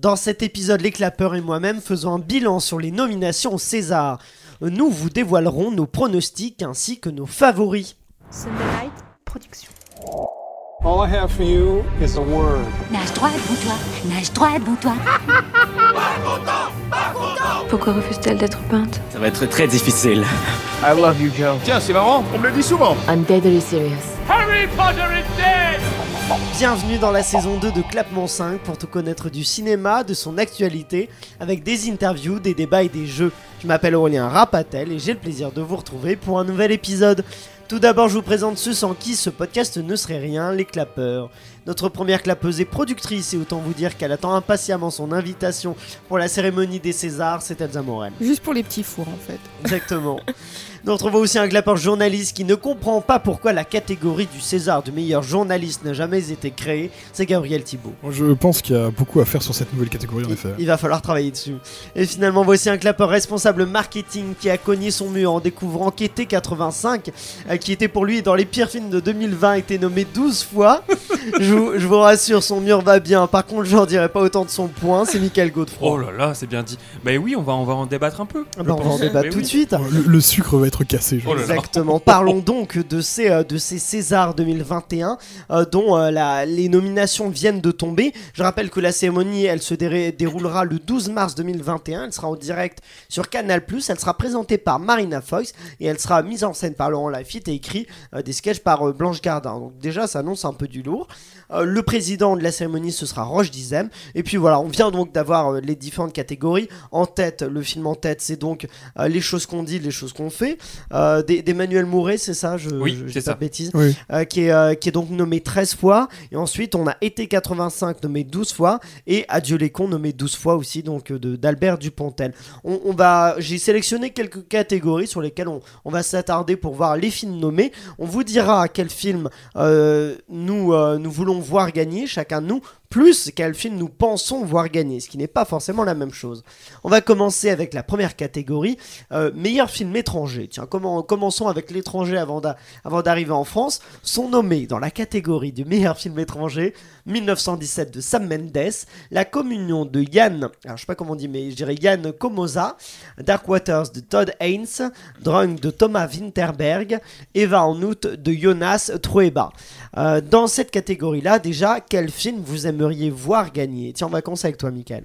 Dans cet épisode, les clapeurs et moi-même faisons un bilan sur les nominations au César. Nous vous dévoilerons nos pronostics ainsi que nos favoris. Sunday Night Production. All I have for you is a word. Nage droit devant toi, nage droit devant toi. Pourquoi refuse-t-elle d'être peinte? Ça va être très difficile. I love you, Joe. Tiens, c'est marrant, on me le dit souvent. I'm deadly serious. Bienvenue dans la saison 2 de Clapement 5 pour tout connaître du cinéma, de son actualité, avec des interviews, des débats et des jeux. Je m'appelle Aurélien Rapatel et j'ai le plaisir de vous retrouver pour un nouvel épisode. Tout d'abord, je vous présente ceux sans qui ce podcast ne serait rien, les clapeurs. Notre première clapeuse est productrice et autant vous dire qu'elle attend impatiemment son invitation pour la cérémonie des Césars, c'est Elsa Morel. Juste pour les petits fours en fait. Exactement. Nous retrouvons aussi un clapeur journaliste qui ne comprend pas pourquoi la catégorie du César du meilleur journaliste n'a jamais été créée, c'est Gabriel Thibault. Je pense qu'il y a beaucoup à faire sur cette nouvelle catégorie en effet. Il va falloir travailler dessus. Et finalement, voici un clapeur responsable marketing qui a cogné son mur en découvrant qu'était 85, euh, qui était pour lui dans les pires films de 2020, été nommé 12 fois. je, vous, je vous rassure, son mur va bien. Par contre, j'en dirais pas autant de son point, c'est Michael Godefroy. Oh là là, c'est bien dit. Bah oui, on va, on va en débattre un peu. Ah bah, on va en débattre Mais tout oui. de suite. Le, le sucre va être cassé. je Oh. Exactement. Parlons donc de ces, euh, de ces Césars 2021 euh, dont euh, la- les nominations viennent de tomber. Je rappelle que la cérémonie, elle se déroulera le 12 mars 2021. Elle sera en direct sur Canal+. Elle sera présentée par Marina Foïs et elle sera mise en scène par Laurent Lafitte et écrit euh, des sketchs par euh, Blanche Gardin. Donc déjà, ça annonce un peu du lourd. Euh, le président de la cérémonie, ce sera Roche Dizem. Et puis voilà, on vient donc d'avoir euh, les différentes catégories. En tête, le film en tête, c'est donc euh, les choses qu'on dit, les choses qu'on fait. Euh, d'E- d'Emmanuel Mouret, c'est ça Je, Oui, je- je c'est dis pas ça. de bêtises. Oui. Euh, qui, est, euh, qui est donc nommé 13 fois. Et ensuite, on a Été 85 nommé 12 fois. Et Adieu les cons nommé 12 fois aussi, donc de- d'Albert Dupontel. On, on va, J'ai sélectionné quelques catégories sur lesquelles on, on va s'attarder pour voir les films nommés. On vous dira à quel film euh, nous, euh, nous voulons voir gagner, chacun de nous, plus quel film nous pensons voir gagner, ce qui n'est pas forcément la même chose. On va commencer avec la première catégorie, euh, meilleur film étranger. Tiens, comment, commençons avec l'étranger avant d'a- avant d'arriver en France. Sont nommés dans la catégorie du meilleur film étranger 1917 de Sam Mendes, La communion de Yann, alors je sais pas comment on dit, mais je dirais Yann Komoza, Dark Waters de Todd Haynes, Drunk de Thomas Winterberg, Eva en août de Jonas Trueba. Euh, dans cette catégorie-là, déjà, quel film vous aimeriez voir gagner Tiens, on va commencer avec toi, Michael.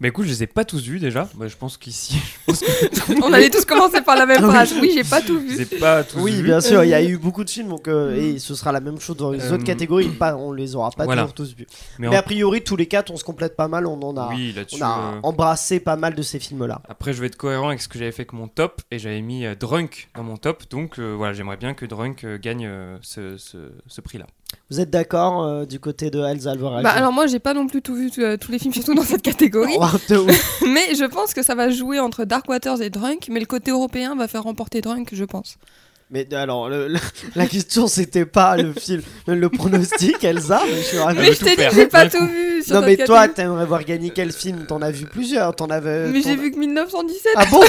Bah écoute, je les ai pas tous vus déjà. Bah, je pense qu'ici, On allait tous commencer par la même Ah oui. phrase. Oui, j'ai pas tout je vu. les ai pas tous Oui, vus. bien sûr, il y a eu beaucoup de films, donc, euh, et ce sera la même chose dans les Euh, autres catégories. Pas, on les aura pas voilà. toujours tous vus. Mais, Mais en- a priori, tous les quatre, on se complète pas mal. On en a, oui, on a euh, embrassé pas mal de ces films-là. Après, je vais être cohérent avec ce que j'avais fait avec mon top et j'avais mis euh, Drunk dans mon top. Donc euh, voilà, j'aimerais bien que Drunk euh, gagne euh, ce, ce- ce prix-là. Vous êtes d'accord euh, du côté de Elsa Alvarez Bah alors moi j'ai pas non plus tout vu euh, tous les films surtout dans cette catégorie Oh, mais je pense que ça va jouer entre Dark Waters et Drunk mais le côté européen va faire remporter Drunk je pense. Mais alors, le- le- la question c'était pas le film, le, le pronostic, Elsa. Mais je suis ravi. Mais je t'ai dit j'ai pas tout vu sur Non, mais toi, catégorie. t'aimerais voir gagner quel film? T'en as vu plusieurs. T'en avais. Mais t'en- j'ai vu que 1917 Ah bon?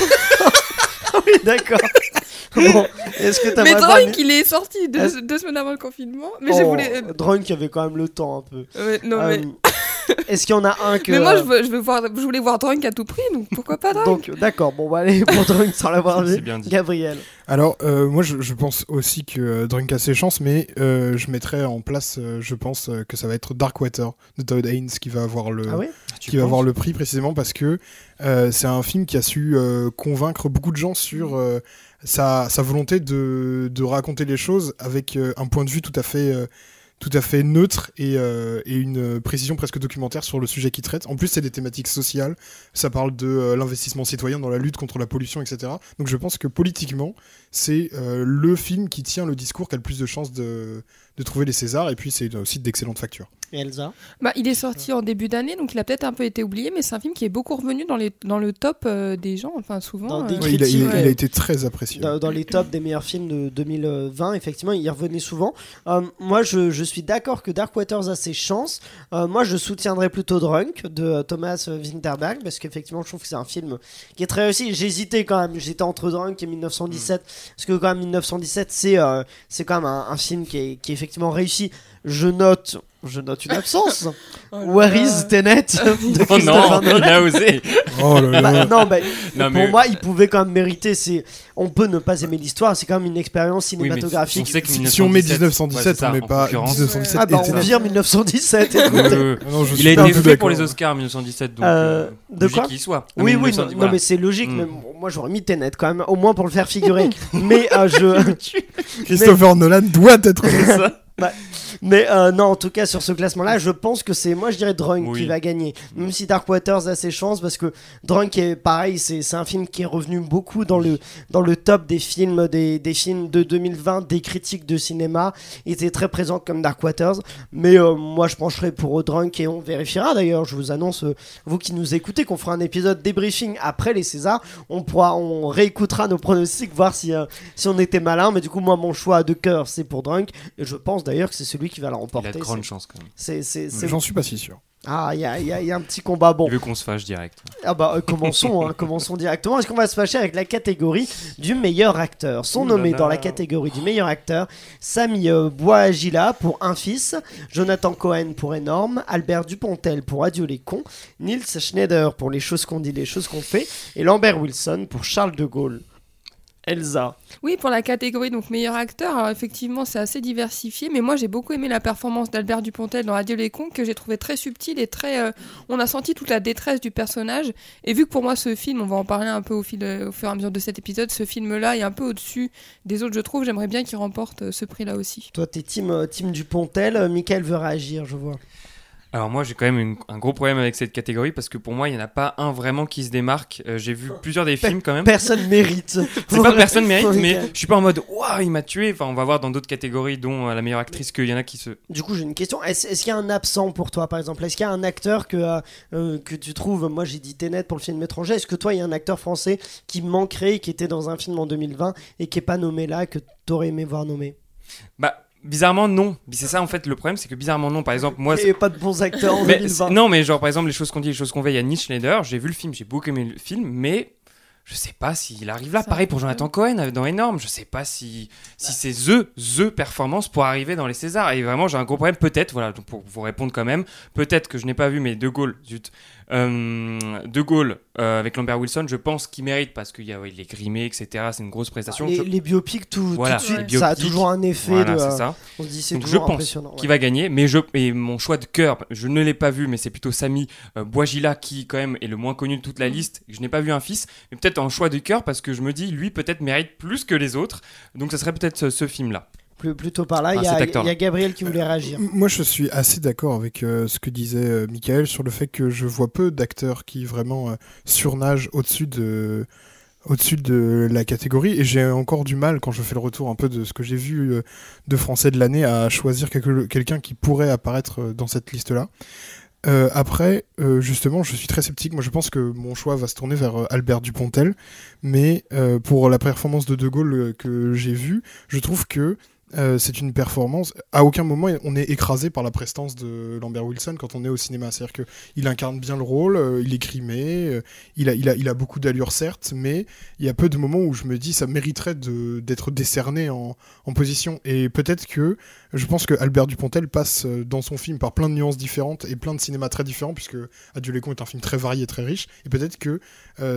Ah oui, d'accord. Bon, est-ce que Mais Drunk il est sorti deux, semaines avant le confinement mais je Oh, voulais... euh, Drunk avait quand même le temps un peu. ouais, non mais... Euh, Est-ce qu'il y en a un que. mais moi je, veux, je, veux voir, je voulais voir Drunk à tout prix donc pourquoi pas Drunk Donc, d'accord, bon, bah, allez, pour Drunk sans l'avoir vu. C'est bien dit. Gabriel. Alors, euh, moi, je, je pense aussi que euh, Drunk a ses chances, mais euh, je mettrais en place, je pense que ça va être Darkwater de Todd Haynes qui va avoir le, Ah Tu qui va penses? avoir le prix précisément parce que euh, c'est un film qui a su euh, convaincre beaucoup de gens sur euh, sa, volonté de, raconter les choses avec euh, un point de vue tout à fait, euh, neutre et, euh, et une précision presque documentaire sur le sujet qu'il traite. En plus, c'est des thématiques sociales. Ça parle de l'investissement citoyen dans la lutte contre la pollution, etc. Donc je pense que politiquement, c'est le film qui tient le discours qui a le plus de chances de, de trouver les Césars. Et puis, c'est aussi d'excellentes factures. Elsa Bah, il est sorti en début d'année, donc il a peut-être un peu été oublié, mais c'est un film qui est beaucoup revenu dans, les, dans le top euh, des gens, enfin souvent. Dans des euh, Ouais, il, a, il a- Ouais. il a été très apprécié. dans, dans les tops des meilleurs films de 2020, effectivement, il y revenait souvent. Euh, moi, je, je suis d'accord que Dark Waters a ses chances. Euh, moi, je soutiendrais plutôt Drunk de Thomas Winterberg parce qu'effectivement, je trouve que c'est un film qui est très réussi. J'hésitais quand même, j'étais entre Drunk et 1917 parce que quand même 1917, c'est euh, c'est quand même un, un film qui est, qui est effectivement réussi. Je note Je note une absence. Oh Where is Tenet de Oh non, Nolan il a osé. Oh là là. Bah, non, bah, Non, pour mais- moi, il pouvait quand même mériter. C'est, on peut ne pas aimer l'histoire, c'est quand même une expérience Oui, mais cinématographique. on sait que Si, si on met 1917, 1917, ouais, ça, on met pas concurrence. 1917 ah bah on vire 1917. écoute. Euh, Ah non, il a été fait pour les Oscars 1917, donc Euh, euh, de quoi qu'il y soit. Non, Oui, mais oui, 1917, non, voilà. mais c'est logique. Mm. Mais moi, j'aurais mis Tenet quand même, au moins pour le faire figurer. mais euh, je, Christopher Nolan doit être mais euh, non, en tout cas sur ce classement-là, je pense que c'est, moi, je dirais Drunk Oui. qui va gagner. Même si Dark Waters a ses chances, parce que Drunk est pareil, c'est, un film qui est revenu beaucoup dans le dans le top des films des, des films de 2020, des critiques de cinéma. Il était très présent comme Dark Waters. Mais euh, moi, je pencherai pour Drunk et on vérifiera d'ailleurs. Je vous annonce, euh, vous qui nous écoutez, qu'on fera un épisode débriefing après les Césars. On pourra, on réécoutera nos pronostics, voir si, euh, si on était malin. Mais du coup, moi, mon choix de cœur, c'est pour Drunk. Et je pense d'ailleurs que c'est celui qui va la Il remporter. a de grandes C'est- chances quand même. J'en suis pas si sûr. Ah, il y a, il y a- il y a un petit combat. Bon, Il veut qu'on se fâche direct. ah bah euh, commençons, hein, commençons directement. Est-ce qu'on va se fâcher avec la catégorie du meilleur acteur? Sont nommés dans la catégorie du meilleur acteur Sami euh, pour Un fils, Jonathan Cohen pour Énorme, Albert Dupontel pour Adieu les cons, Nils Schneider pour Les choses qu'on dit, les choses qu'on fait, et Lambert Wilson pour Charles de Gaulle. Elsa. Oui, pour la catégorie donc meilleur acteur, alors effectivement c'est assez diversifié, mais moi j'ai beaucoup aimé la performance d'Albert Dupontel dans Adieu les cons que j'ai trouvé très subtile et très. euh, on a senti toute la détresse du personnage. Et vu que pour moi ce film, on va en parler un peu au, fil, au fur et à mesure de cet épisode, ce film-là est un peu au-dessus des autres, je trouve. J'aimerais bien qu'il remporte euh, ce prix-là aussi. Toi, t'es team, euh, team Dupontel. Michael veut réagir, je vois. Alors moi j'ai quand même une- un gros problème avec cette catégorie parce que pour moi il n'y en a pas un vraiment qui se démarque. Euh, j'ai vu plusieurs des films quand même. Personne mérite. C'est pas personne mérite, mais je suis pas en mode waouh il m'a tué. Enfin on va voir dans d'autres catégories dont euh, la meilleure actrice qu'il y en a qui se. Du coup, j'ai une question. Est-ce qu'il y a un absent pour toi, par exemple? Est-ce qu'il y a un acteur que, euh, que tu trouves Moi, j'ai dit Tenet pour le film étranger. Est-ce que toi, il y a un acteur français qui manquerait, qui était dans un film en 2020 et qui est pas nommé là, que t'aurais aimé voir nommé? Bah bizarrement non. C'est ça en fait le problème c'est que bizarrement non. Par exemple moi Il n'y a pas de bons acteurs en Mais 2020. c'est- non, mais genre par exemple les choses qu'on dit, les choses qu'on fait, il y a Nietzsche Schneider, j'ai vu le film, j'ai beaucoup aimé le film, mais je sais pas s'il arrive là. Ça Pareil pour. Jonathan Cohen euh, dans Énorme, je sais pas si, si c'est the, the performance pour arriver dans les Césars. Et vraiment j'ai un gros problème, peut-être, voilà, donc pour vous répondre quand même, peut-être que je n'ai pas vu, mais De Gaulle, zut. Euh, de Gaulle euh, avec Lambert Wilson, je pense qu'il mérite parce qu'il il est grimé, etc. C'est une grosse prestation. les, Je- les biopics, tout, tout Voilà, de suite, ça a toujours un effet Voilà, de. ça. on se dit c'est Donc je pense impressionnant. qui ouais. va gagner, mais je et mon choix de cœur, je ne l'ai pas vu, mais c'est plutôt Sami euh, Bouagila qui quand même est le moins connu de toute la liste. Je n'ai pas vu un fils, mais peut-être un choix de cœur parce que je me dis lui peut-être mérite plus que les autres. Donc ça serait peut-être ce, ce film-là. Plutôt par là, il Ah, y, a- il y a Gabriel qui voulait réagir. M- Moi, je suis assez d'accord avec euh, ce que disait euh, Michael sur le fait que je vois peu d'acteurs qui vraiment euh, surnagent au-dessus de au-dessus de la catégorie et j'ai encore du mal quand je fais le retour un peu de ce que j'ai vu euh, de français de l'année à choisir quelque- quelqu'un qui pourrait apparaître euh, dans cette liste là Euh, après euh, justement je suis très sceptique. Moi je pense que mon choix va se tourner vers euh, Albert Dupontel. Mais euh, pour la performance de De Gaulle euh, que j'ai vue je trouve que euh, c'est une performance. À aucun moment on est écrasé par la prestance de Lambert Wilson quand on est au cinéma. C'est-à-dire que il incarne bien le rôle, euh, il est grimé, euh, il, a, beaucoup d'allure certes, mais il y a peu de moments où je me dis ça mériterait d'être décerné en, en position. Et peut-être que je pense que Albert Dupontel passe dans son film par plein de nuances différentes et plein de cinémas très différents, puisque Adieu les cons est un film très varié très riche. Et peut-être que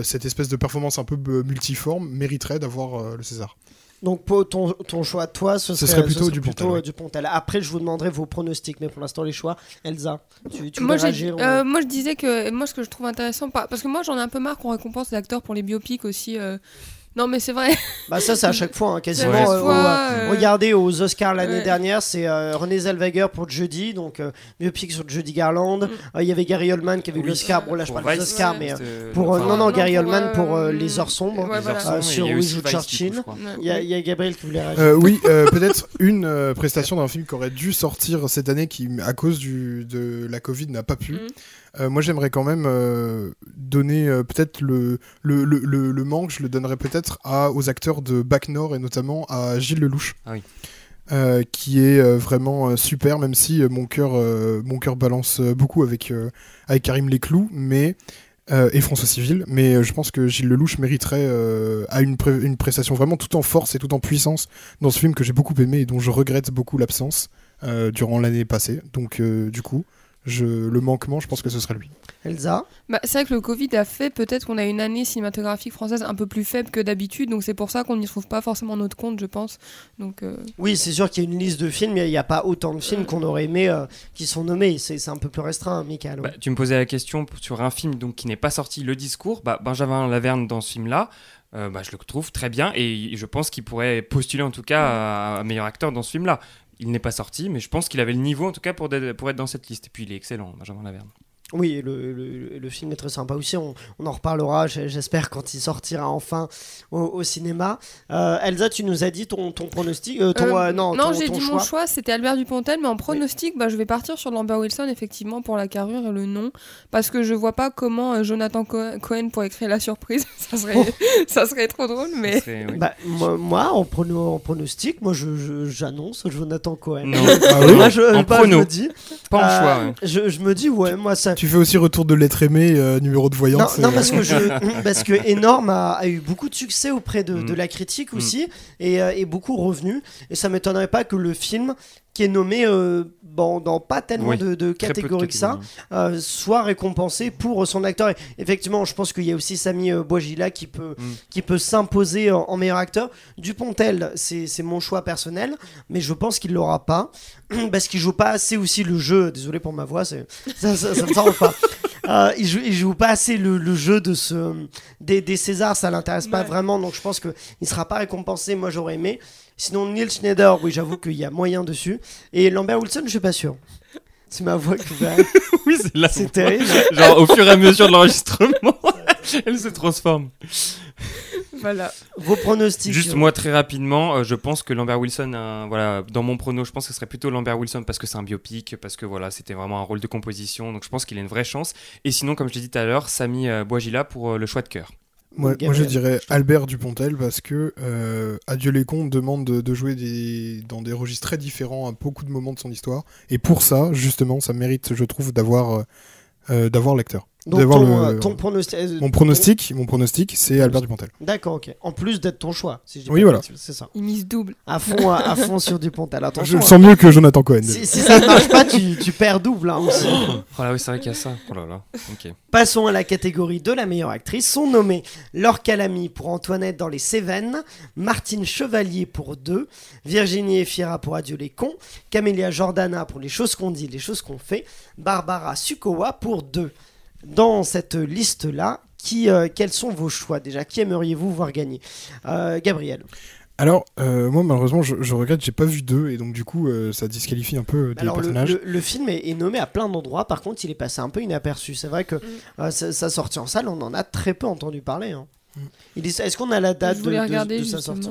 cette espèce de performance un peu multiforme mériterait d'avoir le César. Donc pour ton, ton choix, toi, ce Ce serait, plutôt ce Dupontel, euh, ouais. Dupontel. Après, je vous demanderai vos pronostics, mais pour l'instant, les choix. Elsa, tu, tu moi, réagir euh, moi, je disais que moi, ce que je trouve intéressant, parce que moi, j'en ai un peu marre qu'on récompense les acteurs pour les biopics aussi. euh. Non, mais c'est vrai. Bah ça, c'est à chaque fois, hein, quasiment. chaque euh, fois, euh, Regardez aux Oscars l'année ouais. dernière, c'est euh, René Zellweger pour Jeudi, donc euh, biopic sur Judy Garland. Mm. Euh, Il y avait Gary Oldman qui avait eu Oui. l'Oscar. Bon là, je Pour parle des Vice, Oscars, Ouais. mais pour, enfin, non, non, non, Gary Oldman pour euh, euh, Les Heures Sombres. ouais, voilà. Euh, sur aussi Joue Churchill. Il y, a- il y a Gabriel qui voulait. Euh, oui, euh, peut-être une euh, prestation d'un film qui aurait dû sortir cette année qui, à cause du, de la Covid, n'a pas pu. Euh, moi, j'aimerais quand même euh, donner euh, peut-être le, le, le, le- le manque, je le donnerais peut-être aux acteurs de Bac Nord et notamment à Gilles Lelouch. Ah oui. Qui est vraiment super, même si mon cœur mon cœur balance beaucoup avec avec Karim Leclou, mais et François Civil, mais je pense que Gilles Lelouch mériterait euh, à une, pré- une prestation vraiment tout en force et tout en puissance dans ce film que j'ai beaucoup aimé et dont je regrette beaucoup l'absence. euh, durant l'année passée. Donc, euh, du coup, je, le manquement, je pense que ce serait lui. Elsa Bah, c'est vrai que le Covid a fait peut-être qu'on a une année cinématographique française un peu plus faible que d'habitude, donc c'est pour ça qu'on n'y trouve pas forcément notre compte, je pense. Donc, euh, Oui, c'est sûr qu'il y a une liste de films, il n'y a pas autant de films qu'on aurait aimé euh, qui sont nommés. C'est un peu plus restreint, Michael. Bah, tu me posais la question sur un film donc, qui n'est pas sorti, Le Discours. Bah, Benjamin Laverne dans ce film-là, euh, bah, je le trouve très bien et je pense qu'il pourrait postuler en tout cas à, à meilleur acteur dans ce film-là. Il n'est pas sorti, mais je pense qu'il avait le niveau en tout cas pour, être dans cette liste. Et puis il est excellent, Benjamin Laverne. Oui, le, le- le film est très sympa aussi. On, on en reparlera, j'espère, quand il sortira enfin au, au cinéma. Euh, Elsa, tu nous as dit ton, ton pronostic euh, ton, Euh, euh, Non, ton- j'ai dit choix. mon choix, c'était Albert Dupontel, mais en pronostic, bah, je vais partir sur Lambert Wilson, effectivement, pour la carrure et le nom, parce que je vois pas comment Jonathan Co- Cohen pourrait créer la surprise. ça, serait, ça serait trop drôle, mais. Oui. Bah, moi, moi, en, prono- en pronostic, moi, je- je- j'annonce Jonathan Cohen. Non, Ah oui Moi, je, en bah, je prono, me dis, pas en euh, choix. ouais. je, je me dis, ouais, moi, ça, Tu fais aussi retour de l'être aimé, euh, numéro de voyance. non, parce que je, parce que Énorme a, a eu beaucoup de succès auprès de, de Mm. la critique Mm. aussi et, euh, et beaucoup revenu. Et ça m'étonnerait pas que le film qui est nommé euh, bon, dans pas tellement Oui, de, catégories que ça, euh, soit récompensé pour son acteur. Et effectivement, je pense qu'il y a aussi Samy euh, Bouajila qui peut, Mm. qui peut s'imposer en, en meilleur acteur. Dupontel, c'est c'est mon choix personnel, mais je pense qu'il l'aura pas parce qu'il joue pas assez aussi le jeu. Désolé pour ma voix, ça, ça, ça me s'arrange pas. Euh, il, joue, il joue pas assez le, le jeu de ce, des, des Césars, ça l'intéresse pas Ouais. vraiment, donc je pense qu'il ne sera pas récompensé. Moi, j'aurais aimé. Sinon, Neil Schneider, oui, j'avoue qu'il y a moyen dessus. Et Lambert Wilson, je suis pas sûr. C'est ma voix qui va. Oui, c'est là. C'est terrible. Genre au fur et à mesure de l'enregistrement, elle se transforme. Voilà. Vos pronostics. Juste moi très rapidement, euh, je pense que Lambert Wilson, euh, voilà, dans mon prono, je pense que ce serait plutôt Lambert Wilson parce que c'est un biopic, parce que voilà, c'était vraiment un rôle de composition, donc je pense qu'il a une vraie chance. Et sinon, comme je l'ai dit tout à l'heure, Samy euh, Bouajila pour euh, le choix de cœur. Moi, moi, je dirais Albert Dupontel parce que euh, Adieu les cons demande de, de jouer des, dans des registres très différents à beaucoup de moments de son histoire. Et pour ça, justement, ça mérite, je trouve, d'avoir euh, euh, d'avoir l'acteur. Donc, d'avoir ton, le- euh, ton pronostic. euh, Mon pronostic, mon pronostic, c'est Albert Dupontel. D'accord, ok. En plus d'être ton choix. Si je dis Oui, pas de voilà. C'est ça. Il mise double. À fond, à, à fond sur Dupontel. Je Attention. le hein. sens mieux que Jonathan Cohen. Si, si ça ne marche pas, tu, tu perds double. hein, aussi. Oh là oui, c'est vrai qu'il y a ça. Oh là là. Ok. Passons à la catégorie de la meilleure actrice. Sont nommés Laure Calamy pour Antoinette dans Les Cévennes, Martine Chevalier pour Deux, Virginie Efira pour Adieu les cons, Camélia Jordana pour Les choses qu'on dit, les choses qu'on fait, Barbara Sukowa pour Deux. Dans cette liste-là, qui, euh, quels sont vos choix déjà? Qui aimeriez-vous voir gagner? Euh, Gabriel. Alors, euh, moi, malheureusement, je, je regrette, j'ai pas vu deux, et donc du coup, euh, ça disqualifie un peu des Alors le, personnages. le- le film est, est nommé à plein d'endroits, par contre il est passé un peu inaperçu. C'est vrai que euh, sa, sa sortie en salle, on en a très peu entendu parler. hein. Mm. Est-ce qu'on a la date je de, sa sortie?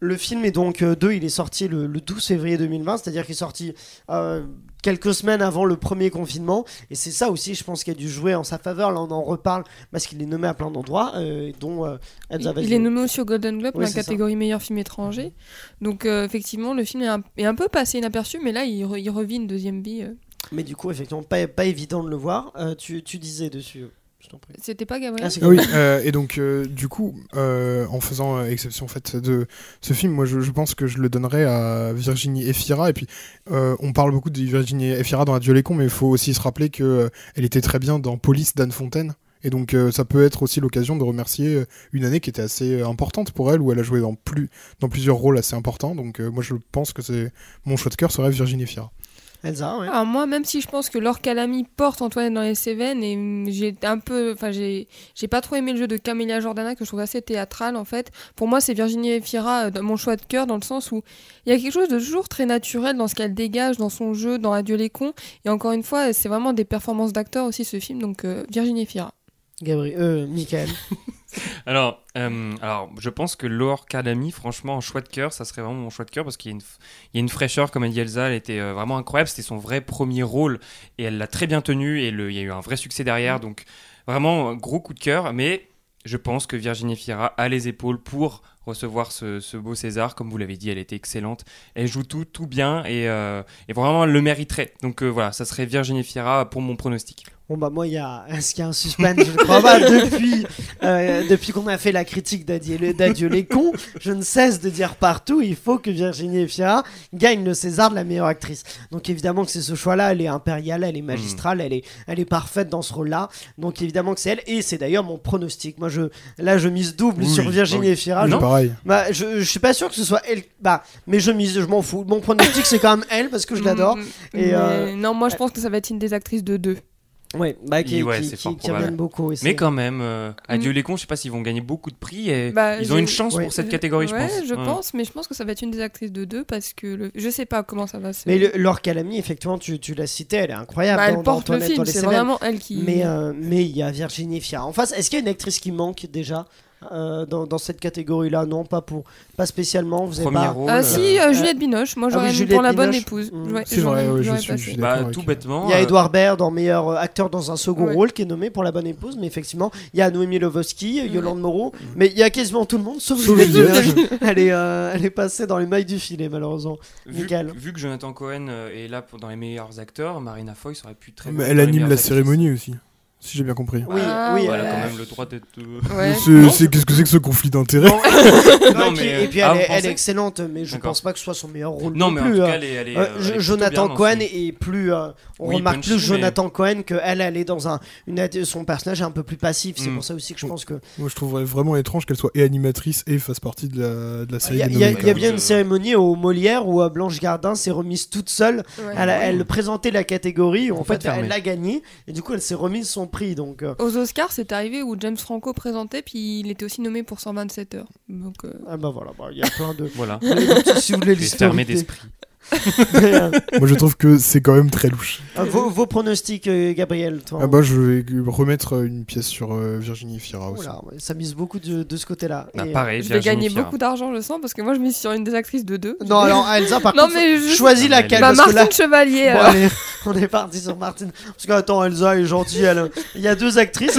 Le film est donc 2, il est sorti le, le 12 février 2020, c'est-à-dire qu'il est sorti euh, quelques semaines avant le premier confinement. Et c'est ça aussi, je pense, qui a dû jouer en sa faveur. Là on en reparle parce qu'il est nommé à plein d'endroits, euh, dont euh, Il, il est nommé aussi au Golden Globe Oui, dans la ça. catégorie meilleur film étranger. Donc euh, effectivement, le film est un, est un peu passé inaperçu, mais là, il, re- il revit une deuxième vie. euh. Mais du coup, effectivement, pas, pas évident de le voir. Euh, tu, tu disais dessus. C'était pas Gabriel Ah, Ah oui, euh, et donc euh, du coup, euh, en faisant euh, exception en fait de ce film, moi je, je pense que je le donnerais à Virginie Efira. Et puis euh, on parle beaucoup de Virginie Efira dans Adieu les cons, mais il faut aussi se rappeler que euh, elle était très bien dans Police d'Anne Fontaine. Et donc euh, ça peut être aussi l'occasion de remercier une année qui était assez importante pour elle, où elle a joué dans, plus, dans plusieurs rôles assez importants. Donc euh, moi je pense que c'est mon choix de cœur serait Virginie Efira. Elsa, ouais. Alors moi, même si je pense que Laure Calamy porte Antoinette dans les Cévennes, et j'ai un peu, enfin j'ai, j'ai pas trop aimé le jeu de Camélia Jordana que je trouve assez théâtral en fait. Pour moi, c'est Virginie Efira, euh, dans mon choix de cœur, dans le sens où il y a quelque chose de toujours très naturel dans ce qu'elle dégage, dans son jeu, dans Adieu les cons. Et encore une fois, c'est vraiment des performances d'acteurs aussi ce film, donc euh, Virginie Efira. Gabriel, euh, Michael. Alors, euh, alors, je pense que Laure Calamy, franchement, en choix de cœur, ça serait vraiment mon choix de cœur parce qu'il y, a une f- il y a une fraîcheur, comme a dit Elsa, elle était euh, vraiment incroyable. C'était son vrai premier rôle et elle l'a très bien tenu et le- il y a eu un vrai succès derrière. Donc, vraiment, gros coup de cœur. Mais je pense que Virginie Fira a les épaules pour recevoir ce, ce beau César. Comme vous l'avez dit, elle était excellente. Elle joue tout, tout bien et, euh, et vraiment elle le mériterait. Donc euh, voilà, ça serait Virginie Fira pour mon pronostic. Bon bah moi il y a est-ce qu'il y a un suspense? Je ne crois pas depuis euh, depuis qu'on a fait la critique d'Adieu les cons je ne cesse de dire partout il faut que Virginie Efira gagne le César de la meilleure actrice donc évidemment que c'est ce choix là elle est impériale elle est magistrale elle est elle est parfaite dans ce rôle là donc évidemment que c'est elle et c'est d'ailleurs mon pronostic moi je là je mise double Oui, sur Virginie oui. Je- pareil. bah je, je suis pas sûr que ce soit elle bah mais je mise je m'en fous mon pronostic c'est quand même elle parce que je l'adore Mm, Et, mais euh, Non, moi je pense que ça va être une des actrices de deux. ouais bah qui, Ouais, qui, qui, qui reviennent beaucoup et c'est- Mais quand même, euh, Adieu les cons, je sais pas s'ils vont gagner beaucoup de prix et Bah, ils ont je- une chance Ouais. pour cette catégorie, je ouais, pense. je Ouais. pense, mais je pense que ça va être une des actrices de deux parce que le... je sais pas comment ça va se. Mais le, Laure Calamy, effectivement, tu, tu l'as cité, elle est incroyable. Bah, elle dans porte le film, c'est vraiment elle qui. Mais euh, mais il y a Virginie Fira. En face, est-ce qu'il y a une actrice qui manque déjà? Euh, dans, dans cette catégorie-là Non, pas pour, pas spécialement. Vous avez Premier pas. rôle. Ah euh, si, euh, Juliette Binoche, moi Ah j'aurais oui, mis Juliette pour la bonne Binoche. épouse. Mm. Ouais, C'est vrai, ouais, je suis- je suis Bah, d'accord tout avec- bêtement. Il y a Edouard Baird en meilleur acteur dans un second Ouais. rôle qui est nommé pour la bonne épouse, mais effectivement, il y a Noémie Lovosky, Yolande Moreau, mais il y a quasiment tout le monde sauf Juliette. Binoche. elle, est, euh, elle est passée dans les mailles du filet, malheureusement. Vu, vu que Jonathan Cohen est là pour- dans les meilleurs acteurs, Marina Foy aurait pu très Mais bien. elle anime la cérémonie aussi, si j'ai bien compris. Oui, Ah, oui. A euh, quand même le droit d'être. Ouais. C'est- Qu'est-ce que c'est que ce conflit d'intérêts Non, Non, et puis- mais, et puis ah, elle, est, elle excellente, mais je pense pas que ce soit son meilleur rôle Non, non mais en plus. tout euh. cas, elle est. elle est, Euh, euh, elle est Jonathan Cohen est plus. euh, on Oui, remarque punchy, plus mais- Jonathan Cohen que elle, elle est dans un. Une, son personnage est un peu plus passif. C'est Mm. pour ça aussi que je pense que. Moi, je trouverais vraiment étrange qu'elle soit et animatrice et fasse partie de la, de la série il y a- quand bien une cérémonie au Molière où Blanche Gardin s'est remise toute seule. Elle, présentait la catégorie. En fait, elle l'a gagnée. Et du coup, elle s'est remise son prix. Donc. euh, Aux Oscars, c'est arrivé où James Franco présentait, puis il était aussi nommé pour 127 heures. Donc, euh, Ah bah voilà, bah, il y a plein de. Voilà. si vous voulez euh. Moi, je trouve que c'est quand même très louche. euh, vos, vos pronostics, euh, Gabriel toi, Ah bah, je vais remettre une pièce sur euh, Virginie Fira aussi. Oula, ça mise beaucoup de, de ce côté-là. Ah, euh, pareil, je vais Virginie gagner Fira. beaucoup d'argent, je sens, parce que moi je mise sur une des actrices de deux. Non, alors Elsa, par Non, contre, mais je- choisis Non, laquelle. Bah, parce que là, Martine Chevalier, Bon, alors. allez, on est parti sur Martine. Parce que, attends, Elsa est gentille. Elle... Il y a deux actrices.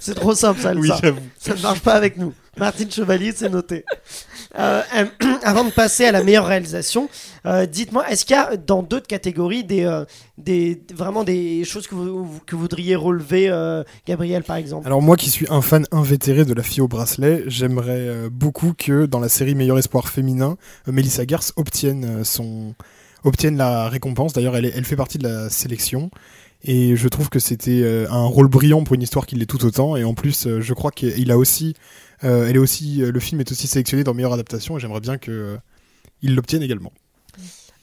c'est trop simple, ça, Elsa. j'avoue. ça ne marche pas avec nous. Martine Chevalier, c'est noté. Euh, avant de passer à la meilleure réalisation, euh, dites-moi, est-ce qu'il y a dans d'autres catégories des, euh, des, vraiment des choses que vous, que voudriez relever, Gabriel, par exemple? Alors moi qui suis un fan invétéré de la fille au bracelet, j'aimerais beaucoup que dans la série Meilleur espoir féminin, Melissa Gers obtienne son obtienne la récompense. D'ailleurs, elle, elle fait partie de la sélection. Et je trouve que c'était euh, un rôle brillant pour une histoire qui l'est tout autant. Et en plus, euh, je crois qu'il a aussi, euh, elle est aussi, le film est aussi sélectionné dans meilleure adaptation. Et j'aimerais bien que euh, il l'obtienne également.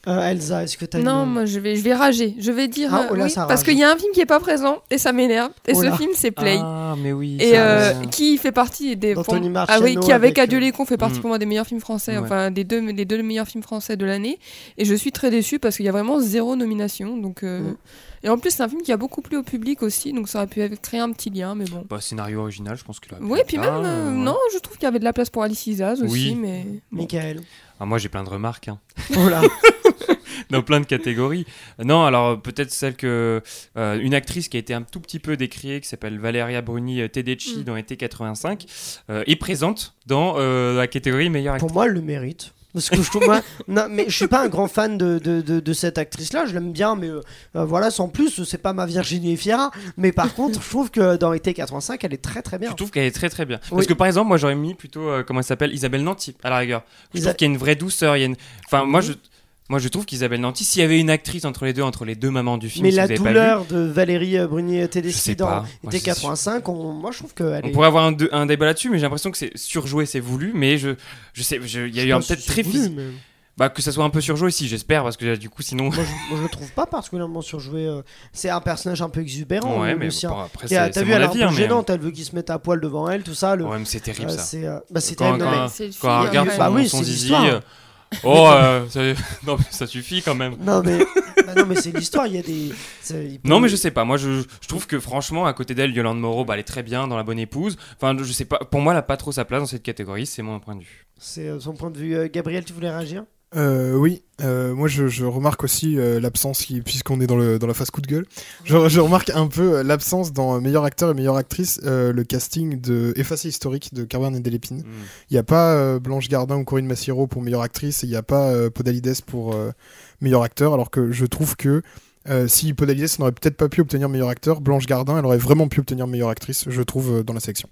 Euh, Elsa, est-ce que tu as Non, une... moi je vais, je vais rager. Je vais dire. Ah, euh, oh là, oui, ça parce qu'il y a un film qui est pas présent et ça m'énerve. Et Oh ce film, c'est Play. Ah, mais oui. Et euh, qui fait partie des pour- ah oui qui avec avec, Adieu les cons fait partie Mm. pour moi des meilleurs films français Ouais. enfin des deux des deux meilleurs films français de l'année et je suis très déçue parce qu'il y a vraiment zéro nomination donc euh, Mm. Et en plus c'est un film qui a beaucoup plu au public aussi donc ça aurait pu créer un petit lien mais bon bah, scénario original, je pense qu'il a. oui puis même euh, non je trouve qu'il y avait de la place pour Alice Isaz aussi Oui. mais bon. Michael. Ah, moi, j'ai plein de remarques. hein. Oh là. dans plein de catégories. Non, alors peut-être celle que euh, une actrice qui a été un tout petit peu décriée, qui s'appelle Valeria Bruni euh, Tedeschi Mm. dans Été 85, euh, est présente dans euh, la catégorie meilleure actrice. Pour moi, elle le mérite. Parce que je trouve, moi, non, mais je suis pas un grand fan de, de, de, de cette actrice-là. Je l'aime bien, mais euh, euh, voilà, sans plus, c'est pas ma Virginie Efira. Mais par contre, je trouve que dans été 85, elle est très très bien. Je trouve qu'elle est très très bien. Oui. Parce que par exemple, moi j'aurais mis plutôt, euh, comment elle s'appelle? Isabelle Nanty, à la rigueur. Je Isa- trouve qu'il y a une vraie douceur. il y a une... Enfin, moi Mhm. je, moi je trouve qu'Isabelle Nanty, s'il y avait une actrice entre les deux, entre les deux mamans du film, Mais si la vous avez pas vu, douleur de Valérie euh, Bruni je Tedeschi dans pas. Moi, été je- 85, on- moi je trouve qu'elle On est. pourrait avoir un, de- un débat là-dessus, mais j'ai l'impression que c'est surjoué, c'est voulu. Mais je, je sais, il y a eu un peut-être très voulu, physique. mais Bah, que ça soit un peu surjoué, si, j'espère, parce que euh, du coup, sinon. Moi je, moi, je le trouve pas particulièrement surjoué. euh, C'est un personnage un peu exubérant. ouais, euh, mais Lucien. bon, après, Qui a- c'est T'as vu, elle est un peu hein, mais, gênante. Elle veut qu'il se mette à poil devant elle, tout ça. Le, euh, Ouais, mais c'est terrible euh, ça. c'est euh, bah, c'est Quand, terrible, mais- quand, quand regarde ouais. son, Bah oui, son c'est zizi. Oh, euh, ça, non, mais ça suffit quand même. Non mais, bah non mais c'est l'histoire. Il y a des. c'est- il peut- Non, mais je sais pas. Moi, je, je trouve que franchement, à côté d'elle, Yolande Moreau, bah, elle est très bien dans La Bonne Épouse. Enfin, je sais pas. Pour moi, elle a pas trop sa place dans cette catégorie. C'est mon point de vue. C'est euh, son point de vue. Euh, Gabriel, tu voulais réagir? Euh, oui, euh, moi je, je remarque aussi euh, l'absence, puisqu'on est dans, le, dans la phase coup de gueule, je, je remarque un peu euh, l'absence dans meilleur acteur et meilleure actrice, euh, le casting de Effacé historique de Carmen et Delépine. Mm. Il n'y a pas euh, Blanche Gardin ou Corinne Massiero pour meilleure actrice et il n'y a pas euh, Podalides pour euh, meilleur acteur, alors que je trouve que euh, si Podalides n'aurait peut-être pas pu obtenir meilleur acteur, Blanche Gardin, elle aurait vraiment pu obtenir meilleure actrice, je trouve, euh, dans la sélection.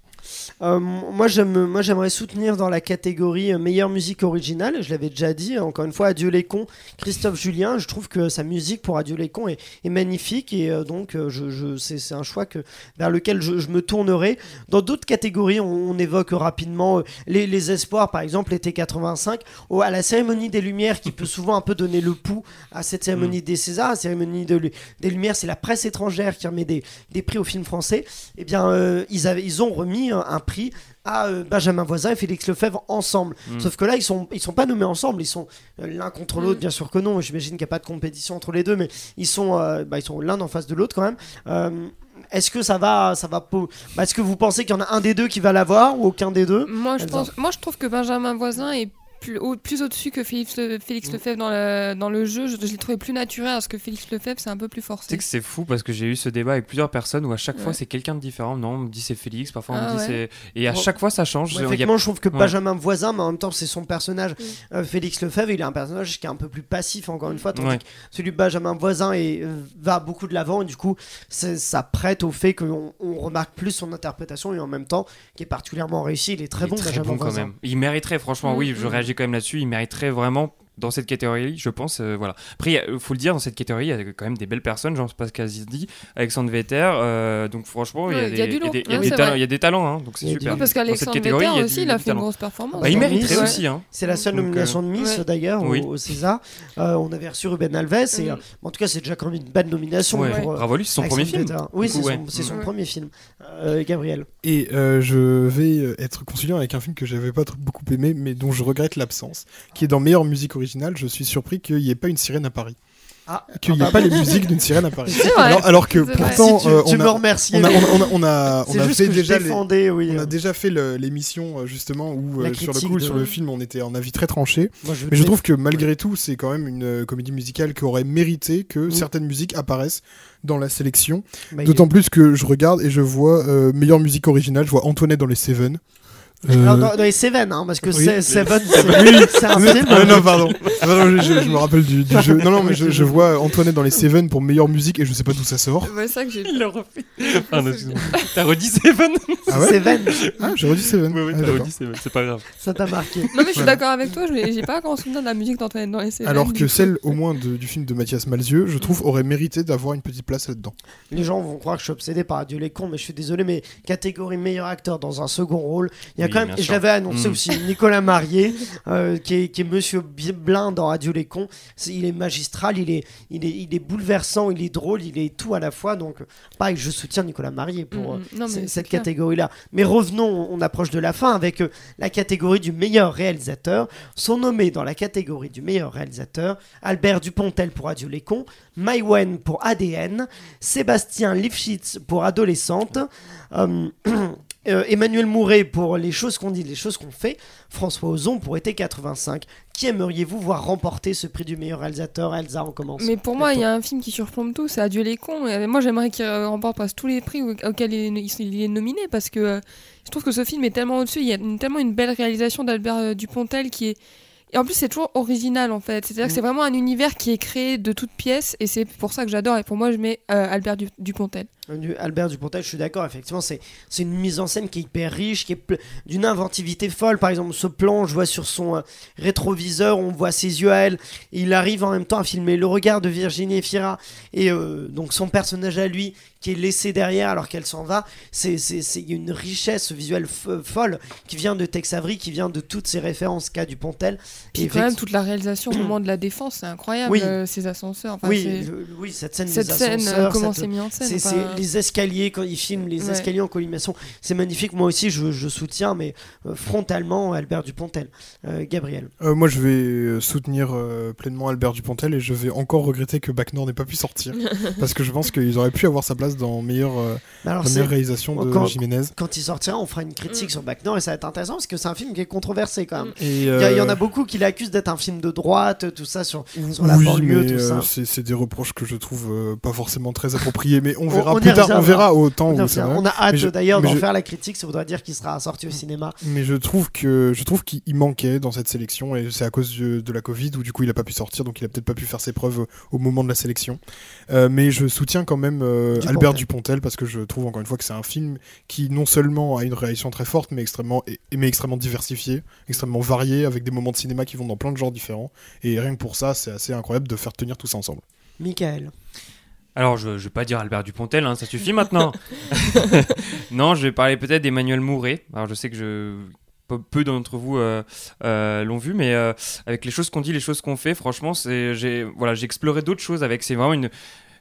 Euh, moi, j'aime, moi, j'aimerais soutenir dans la catégorie euh, meilleure musique originale. Je l'avais déjà dit. Encore une fois, Adieu les cons, Christophe Julien. Je trouve que sa musique pour Adieu les cons est, est magnifique et euh, donc je, je- c'est, un choix que, vers lequel je, je me tournerai. Dans d'autres catégories, on, on évoque rapidement les, les espoirs, par exemple, l'été 85, ou à la cérémonie des Lumières qui peut souvent un peu donner le pouls à cette cérémonie des Césars. La cérémonie de des Lumières, c'est la presse étrangère qui remet des, des prix aux films français. Eh bien, euh, ils, avaient, ils ont remis un, un prix à euh, Benjamin Voisin et Félix Lefebvre ensemble. Mm. Sauf que là, ils sont, ils sont pas nommés ensemble. Ils sont euh, l'un contre l'autre, bien sûr que non. J'imagine qu'il n'y a pas de compétition entre les deux, mais ils sont, euh, bah, ils sont l'un en face de l'autre quand même. Euh, est-ce que ça va, ça va bah, Est-ce que vous pensez qu'il y en a un des deux qui va l'avoir ou aucun des deux? Moi, je pense, moi, je trouve que Benjamin Voisin est plus, au, plus au-dessus que Félix, Le- Félix Lefebvre dans le, dans le jeu. Je, je l'ai trouvé plus naturel parce que Félix Lefebvre, c'est un peu plus Tu sais forcé. que c'est fou parce que j'ai eu ce débat avec plusieurs personnes où à chaque fois Ouais. c'est quelqu'un de différent. Non, on me dit c'est Félix, parfois on Ah me dit ouais. c'est. Et à Bon. chaque fois ça change. A- effectivement, je trouve que Ouais. Benjamin Voisin, mais en même temps, c'est son personnage. Mm. Euh, Félix Lefebvre, il a un personnage qui est un peu plus passif, encore une fois, tandis Ouais. que celui de Benjamin Voisin est, euh, va beaucoup de l'avant, et du coup, ça prête au fait qu'on on remarque plus son interprétation, et en même temps, qui est particulièrement réussi. Il est très il est bon, très Benjamin bon quand Voisin. même. Il mériterait, franchement, Mm, oui, je mm. réagis quand même là-dessus. Il mériterait vraiment dans cette catégorie, je pense. euh, voilà. Après, il faut le dire, dans cette catégorie, il y a quand même des belles personnes, Jean-Pascal Zizdi, Alexandre Vetter. euh, donc franchement, il y a Ouais, il y a du il y a lourd. des- il y a Ouais, des c'est talents- vrai. il y a des talents, hein, donc c'est Il y a du- super. Oui, Parce qu'Alexandre catégorie, Vetter il y a aussi, du- il a du fait une talent. grosse performance. Bah, il mériterait Miss, aussi. Hein. C'est la seule Donc, nomination de Miss ouais. d'ailleurs Oui. au, au César. Euh, on avait reçu Ruben Alves et Mhm. euh, en tout cas c'est déjà quand même une belle nomination Ouais, pour, euh, Bravo lui, c'est son Alexandre premier film. Oui, Du c'est coup, son, ouais. c'est son Ouais. premier film. Euh, Gabriel. Et euh, je vais euh, être conciliant avec un film que j'avais pas trop- beaucoup aimé, mais dont je regrette l'absence, qui est dans meilleure musique originale. Je suis surpris qu'il n'y ait pas une sirène à Paris. Ah, Qu'il n'y ah ait bah pas bon. les musiques d'une sirène à Paris. Alors, alors que pourtant, Si tu, euh, on, me a, remercies. on, a, on, a, on a, on C'est a juste fait que déjà je les- défendais, oui. on a déjà fait l'émission euh, justement où euh, sur le critique coup de- sur le film on était en avis très tranché. Moi, je Mais je trouve que malgré tout c'est quand même une euh, comédie musicale qui aurait mérité que certaines musiques apparaissent dans la sélection. Bah, D'autant plus que je regarde et je vois euh, meilleure musique originale, je vois Antoinette dans les Seven. Euh, dans, dans les Seven, hein, parce que oui. c'est- Seven, c'est c'est un film. Ah, non, pardon. Ah, pardon, je, je- je me rappelle du, du jeu. Non, non, mais je, je vois Antoinette dans les Seven pour meilleure musique et je sais pas d'où ça sort. C'est ça que j'ai. Il l'a refait. Excuse-moi. T'as redit Seven Ah ouais Seven, Ah, j'ai redit Seven. Oui, oui, Ah, t'as redit Seven, c'est pas grave. ça t'a marqué. Non, mais je suis Voilà. d'accord avec toi, j'ai pas grand souvenir de la musique d'Antoinette dans les séries. Alors que celle, au moins, de- du film de Mathias Malzieu, je trouve, aurait mérité d'avoir une petite place là-dedans. Les gens vont croire que je suis obsédé par Adieu les cons, mais je suis désolé, mais catégorie meilleur acteur dans un second rôle, il y a quand même, je l'avais annoncé Mm. aussi, Nicolas Marié, euh, qui, est, qui est Monsieur Blin dans Adieu les cons. Il est magistral, il est, il, est, il est bouleversant, il est drôle, il est tout à la fois. Donc, pareil, je soutiens Nicolas Marié pour Mm, euh, mm. Non, c'est cette catégorie-là. Mais revenons, on approche de la fin avec euh, la catégorie du meilleur réalisateur. Sont nommés dans la catégorie du meilleur réalisateur Albert Dupontel pour Adieu les cons, Maïwen pour ADN, Sébastien Lifshitz pour Adolescente, euh, euh, Emmanuel Mouret pour Les choses qu'on dit, les choses qu'on fait, François Ozon pour Été 85. Qui aimeriez-vous voir remporter ce prix du meilleur réalisateur? Elsa, on commence. Mais pour moi, il y a un film qui surplombe tout, c'est Adieu les cons. Et moi, j'aimerais qu'il euh, remporte tous les prix au- auxquels il est, il est nominé parce que euh, je trouve que ce film est tellement au-dessus. Il y a une- tellement une belle réalisation d'Albert euh, Dupontel qui est. Et en plus, c'est toujours original en fait. C'est-à-dire que Mm. c'est vraiment un univers qui est créé de toutes pièces et c'est pour ça que j'adore. Et pour moi, je mets euh, Albert Du- Dupontel. Albert Dupontel, je suis d'accord, effectivement, c'est c'est une mise en scène qui est hyper riche, qui est d'une inventivité folle. Par exemple, ce plan, je vois sur son euh, rétroviseur, on voit ses yeux à elle, et il arrive en même temps à filmer le regard de Virginie Efira, et euh, donc son personnage à lui qui est laissé derrière alors qu'elle s'en va. C'est c'est- c'est une richesse visuelle fo- folle qui vient de Tex Avery, qui vient de toutes ces références qu'a Dupontel. Puis Et quand même, toute la réalisation au moment de la défense, c'est incroyable. Oui. euh, ces ascénasceurs. Enfin, oui, oui, cette scène cette des scène, euh, ascenseurs, comment c'est mis en scène. Les escaliers quand ils filment les Ouais. escaliers en colimaçon, c'est magnifique. Moi aussi, je, je soutiens, mais euh, frontalement Albert Dupontel, Euh, Gabriel. Euh, moi, je vais soutenir euh, pleinement Albert Dupontel et je vais encore regretter que Bac Nord n'ait pas pu sortir. parce que je pense qu'ils auraient pu avoir sa place dans meilleure, euh, c'est- meilleure réalisation de Quand- Jiménez. quand il sortira, on fera une critique Mm. sur Bac Nord et ça va être intéressant parce que c'est un film qui est controversé quand même. Et, Il y, a- il y en a beaucoup qui l'accusent d'être un film de droite, tout ça sur, sur la oui, banlieue, mais tout ça. c'est c'est des reproches que je trouve euh, pas forcément très appropriés, mais on verra on plus tard, on verra au temps On, on a hâte d'ailleurs d'en je- faire la critique, ça voudrait dire qu'il sera sorti au cinéma. Mais je trouve que je trouve qu'il manquait dans cette sélection et c'est à cause de, de la Covid où du coup il a pas pu sortir donc il a peut-être pas pu faire ses preuves au, moment de la sélection. Euh, mais je soutiens quand même euh, Dupontel. Albert Dupontel parce que je trouve encore une fois que c'est un film qui non seulement a une réalisation très forte mais extrêmement mais extrêmement diversifié, extrêmement varié avec des moments de cinéma qui vont dans plein de genres différents et rien que pour ça c'est assez incroyable de faire tenir tout ça ensemble. Michael. Alors, je, je vais pas dire Albert Dupontel, hein, ça suffit maintenant. non, je vais parler peut-être d'Emmanuel Mouret. Alors, je sais que je peu, peu d'entre vous euh, euh, l'ont vu, mais euh, avec les choses qu'on dit, les choses qu'on fait, franchement, c'est j'ai voilà, j'ai exploré d'autres choses avec. C'est vraiment une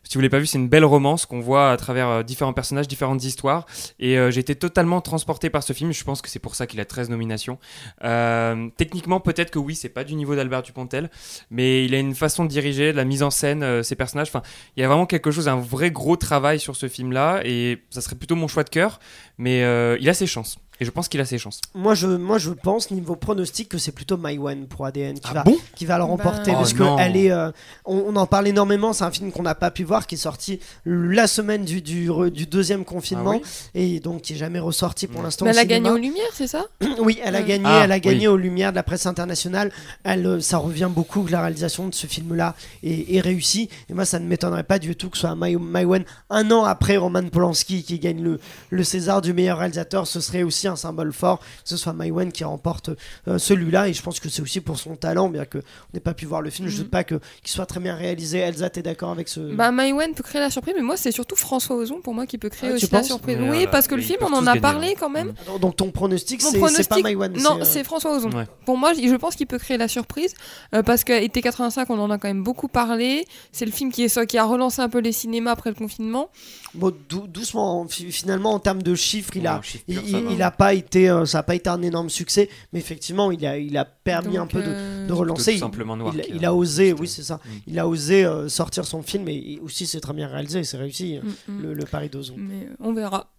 si vous l'avez pas vu, c'est une belle romance qu'on voit à travers euh, différents personnages, différentes histoires. Et euh, j'ai été totalement transporté par ce film. Je pense que c'est pour ça qu'il a 13 nominations. Euh, techniquement, peut-être que oui, c'est pas du niveau d'Albert Dupontel, mais il a une façon de diriger, de la mise en scène, ses personnages. Enfin, il y a vraiment quelque chose, un vrai gros travail sur ce film-là. Et ça serait plutôt mon choix de cœur. Mais il a ses chances. Et je pense qu'il a ses chances. Moi je, moi, je pense, niveau pronostic, que c'est plutôt Maïwan pour ADN qui, Ah va, bon qui va le Bah. remporter. Oh parce non. que elle est, euh, on, on en parle énormément. C'est un film qu'on n'a pas pu voir, qui est sorti la semaine du, du, re- du deuxième confinement. Ah Et donc qui est jamais ressorti pour Mm. l'instant. Elle a gagné aux Lumières, c'est ça Oui, elle a Mm. gagné, Ah, elle a gagné oui. aux Lumières de la presse internationale. Elle, euh, ça revient beaucoup que la réalisation de ce film-là est, est réussie. Et moi, ça ne m'étonnerait pas du tout que ce soit Mai- Maïwen un an après Roman Polanski qui gagne le, le César du meilleur réalisateur. Ce serait aussi un symbole fort que ce soit Maïwen qui remporte euh, celui-là. Et je pense que c'est aussi pour son talent, bien que on n'ait pas pu voir le film. Je Mhm. doute pas que qu'il soit très bien réalisé. Elsa, t'es d'accord avec ce Bah, Maïwen peut créer la surprise, mais moi, c'est surtout François Ozon pour moi qui peut créer Ah, aussi la surprise. Mais, oui, parce que le film, on en a parlé hein. quand même. Donc, donc ton pronostic, c'est pas Maïwen. non, euh, c'est François Ozon. Ouais. Pour moi, je pense qu'il peut créer la surprise euh, parce que été 85, on en a quand même beaucoup parlé. C'est le film qui, est, qui a relancé un peu les cinémas après le confinement. Bon, dou- doucement. Fi- Finalement, en termes de chiffres, il a, Ouais, en chiffre Il, pur, ça il- va. il a pas été, euh, ça a pas été un énorme succès, mais effectivement, il a, il a permis Donc, un peu de, euh, de relancer. tout Il- simplement noir il, a- a osé, oui, c'est ça. Mm. Il a osé euh, sortir son film et, et aussi c'est très bien réalisé, c'est réussi mm, mm. le, le pari d'Ozon. Mais euh, on verra.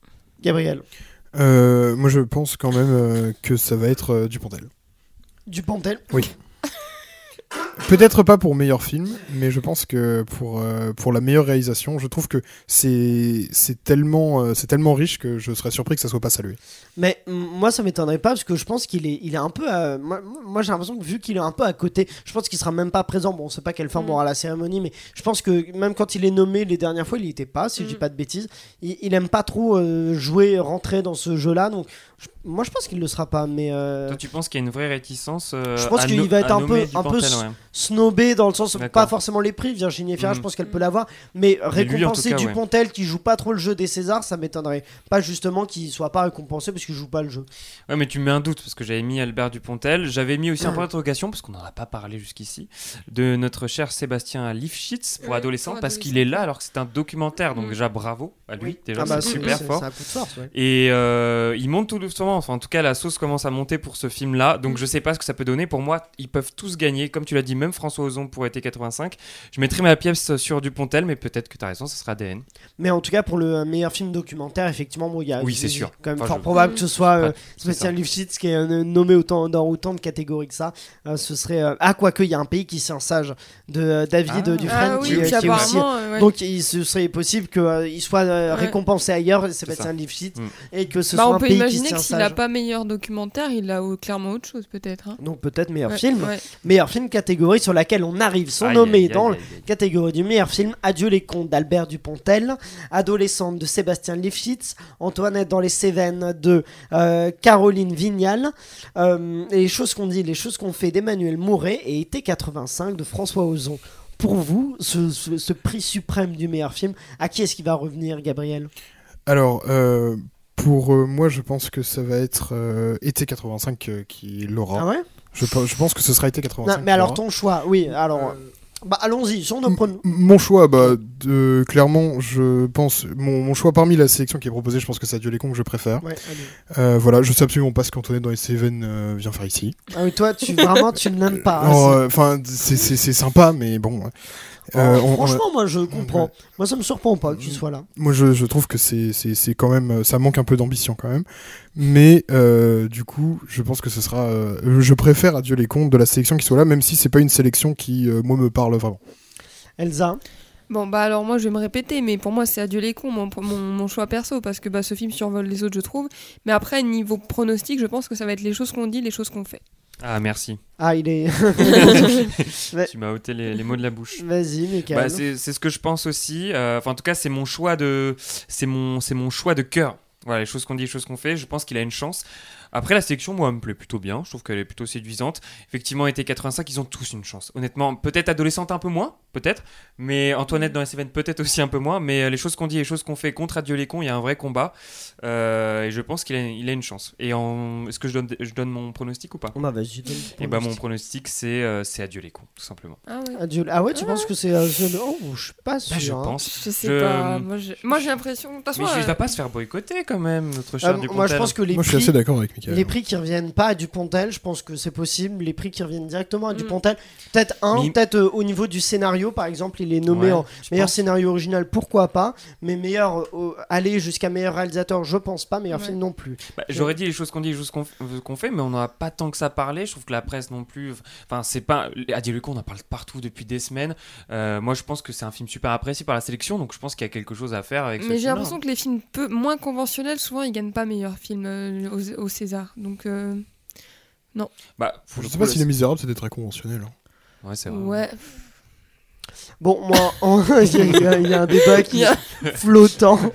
Gabriel Euh, moi je pense quand même euh, que ça va être euh, Dupontel. Dupontel. Peut-être pas pour meilleur film, mais je pense que pour, euh, pour la meilleure réalisation, je trouve que c'est c'est tellement, euh, c'est tellement riche que je serais surpris que ça soit pas salué. Mais moi, ça m'étonnerait pas parce que je pense qu'il est, il est un peu. à- moi, moi, j'ai l'impression que vu qu'il est un peu à côté, je pense qu'il sera même pas présent. Bon, on sait pas quelle forme Mm. aura la cérémonie, mais je pense que même quand il est nommé les dernières fois, il y était pas, si je dis Mm. pas de bêtises. Il, il aime pas trop euh, jouer, rentrer dans ce jeu-là, donc je- moi, je pense qu'il le sera pas. Mais euh, Toi, tu penses qu'il y a une vraie réticence euh, Je pense à qu'il va être un peu- un peu ouais. Snobé dans le sens pas forcément les prix Virginie Efira je Mhm. pense qu'elle peut l'avoir mais en récompenser tout cas, ouais. Dupontel qui joue pas trop le jeu des Césars ça m'étonnerait pas justement qu'il soit pas récompensé parce qu'il joue pas le jeu Ouais, mais tu me mets un doute parce que j'avais mis Albert Dupontel. J'avais mis aussi un point d'interrogation parce qu'on n'en a pas parlé jusqu'ici de notre cher Sébastien Lifshitz pour pour parce qu'il est là alors que c'est un documentaire. Donc Mm. déjà bravo à lui. Déjà Ah bah, c'est super fort. c'est un coup de force ouais. Et euh, il monte tout doucement. Enfin, en tout cas, la sauce commence à monter pour ce film-là. Donc, je sais pas ce que ça peut donner. Pour moi, ils peuvent tous gagner. Comme tu l'as dit, même François Ozon pour été 85. Je mettrai ma pièce sur Dupontel, mais peut-être que tu as raison, ce sera DN. mais en tout cas pour le meilleur film documentaire effectivement bon, il y a Oui, c'est est sûr. quand même Enfin, fort je- probable que ce soit euh, Sébastien. Lifshitz qui est euh, nommé autant, dans autant de catégories que ça Euh, ce serait euh, ah quoique il y a un pays qui s'est un sage de euh, David Ah. euh, Dufresne Ah qui, oui, euh, puis qui est aussi euh, ouais. Donc il se serait possible qu'il soit euh, Ouais. récompensé ailleurs, Sébastien. Lifshitz, Mm. et que ce Bah, soit on un peut pays qui se imaginer tient que s'il n'a pas meilleur documentaire, il a euh, clairement autre chose peut-être. hein. Donc peut-être meilleur Ouais, film. ouais. Meilleur film sur laquelle on arrive, sont Aïe, nommés aïe, aïe, dans aïe, la catégorie du meilleur film Adieu les contes d'Albert Dupontel, Adolescente de Sébastien Lifshitz, Antoinette dans les Cévennes de euh, Caroline Vignal, euh, et les choses qu'on dit, les choses qu'on fait d'Emmanuel Mouret et Été 85 de François Ozon. Pour vous, ce, ce- ce prix suprême du meilleur film, à qui est-ce qu'il va revenir, Gabriel? Alors, euh, pour euh, moi, je pense que ça va être euh, été 85 euh, qui l'aura. Ah ouais? Je, pe- je pense que ce sera été 85. Non, mais alors ton choix, oui, alors Euh, Bah allons-y, sur nos M- pronos. Mon choix, bah, de- clairement, je pense. Mon, mon choix parmi la sélection qui est proposée, je pense que c'est Adieu les cons que je préfère. Ouais. Euh, voilà, je sais absolument pas ce qu'Antoinette dans les Seven euh, vient faire ici. Ah oui, toi, tu vraiment, tu ne l'aimes pas. Hein, euh, Enfin, c'est- c'est c'est sympa, mais bon. Euh, Oh, on- on- franchement, moi, je comprends. Moi, ça me surprend pas qu'il soit là. moi, je, je trouve que c'est c'est- c'est quand même. Ça manque un peu d'ambition quand même. Mais euh, du coup, je pense que ce sera. euh, je préfère Adieu les cons de la sélection qui soit là, même si c'est pas une sélection qui, euh, moi, me parle vraiment. Elsa. Bon, bah alors moi je vais me répéter, mais pour moi c'est Adieu les cons, mon, mon, mon choix perso, parce que bah, ce film survole les autres, je trouve. Mais après, niveau pronostic, je pense que ça va être les choses qu'on dit, les choses qu'on fait. Ah, merci. Ah, il est. Tu m'as ôté les, les mots de la bouche. Vas-y, Michael. Bah, c'est ce que je pense aussi. Euh, Enfin, en tout cas, c'est mon choix de, c'est mon, c'est mon choix de cœur. Voilà, les choses qu'on dit, les choses qu'on fait. Je pense qu'il a une chance. Après, la sélection, moi, elle me plaît plutôt bien. Je trouve qu'elle est plutôt séduisante. Effectivement, été 85, ils ont tous une chance. Honnêtement, peut-être adolescente un peu moins, peut-être. Mais Antoinette dans les Seven, peut-être aussi un peu moins. Mais euh, les choses qu'on dit, les choses qu'on fait contre Adieu les cons, il y a un vrai combat. Euh, et je pense qu'il a, il a une chance. Et en... est-ce que je donne, je donne mon pronostic ou pas? Bah, donne Et bah, mon pronostic. c'est euh, c'est Adieu les cons, tout simplement. Ah ouais. Adieu. Ah ouais, tu penses que c'est. je... Oh, je suis pas sûr. Bah, je hein. pense. Je sais Je- pas. Moi j'ai l'impression. Mais il euh, va pas se faire boycotter quand même, notre Euh, cher moi, je pense que les Moi, je suis assez d'accord avec Michael. Les prix qui reviennent pas à Dupontel, je pense que c'est possible. Les prix qui reviennent directement à Mm. Dupontel, peut-être un, Mais- peut-être euh, au niveau du scénario, par exemple, il est nommé Ouais, en meilleur scénario original, pourquoi pas. Mais meilleur, euh, aller jusqu'à meilleur réalisateur, je pense pas. Meilleur Ouais. film non plus. Bah, J'aurais dit les choses qu'on dit, les choses qu'on qu'on fait, mais on n'en a pas tant que ça parlé. Je trouve que la presse non plus. Enfin, c'est pas. Adieu le con, on en parle partout depuis des semaines. Euh, moi, je pense que c'est un film super apprécié par la sélection, donc je pense qu'il y a quelque chose à faire avec ce Mais j'ai l'impression que les films peu moins conventionnels, souvent ils gagnent pas meilleur film euh, au, au César. Donc euh, Bah, pour Je sais pas si le- Les Misérables c'était très conventionnel. hein. Ouais, c'est vrai. ouais. Bon, moi, en- il y, a- il y a un débat qui est flottant.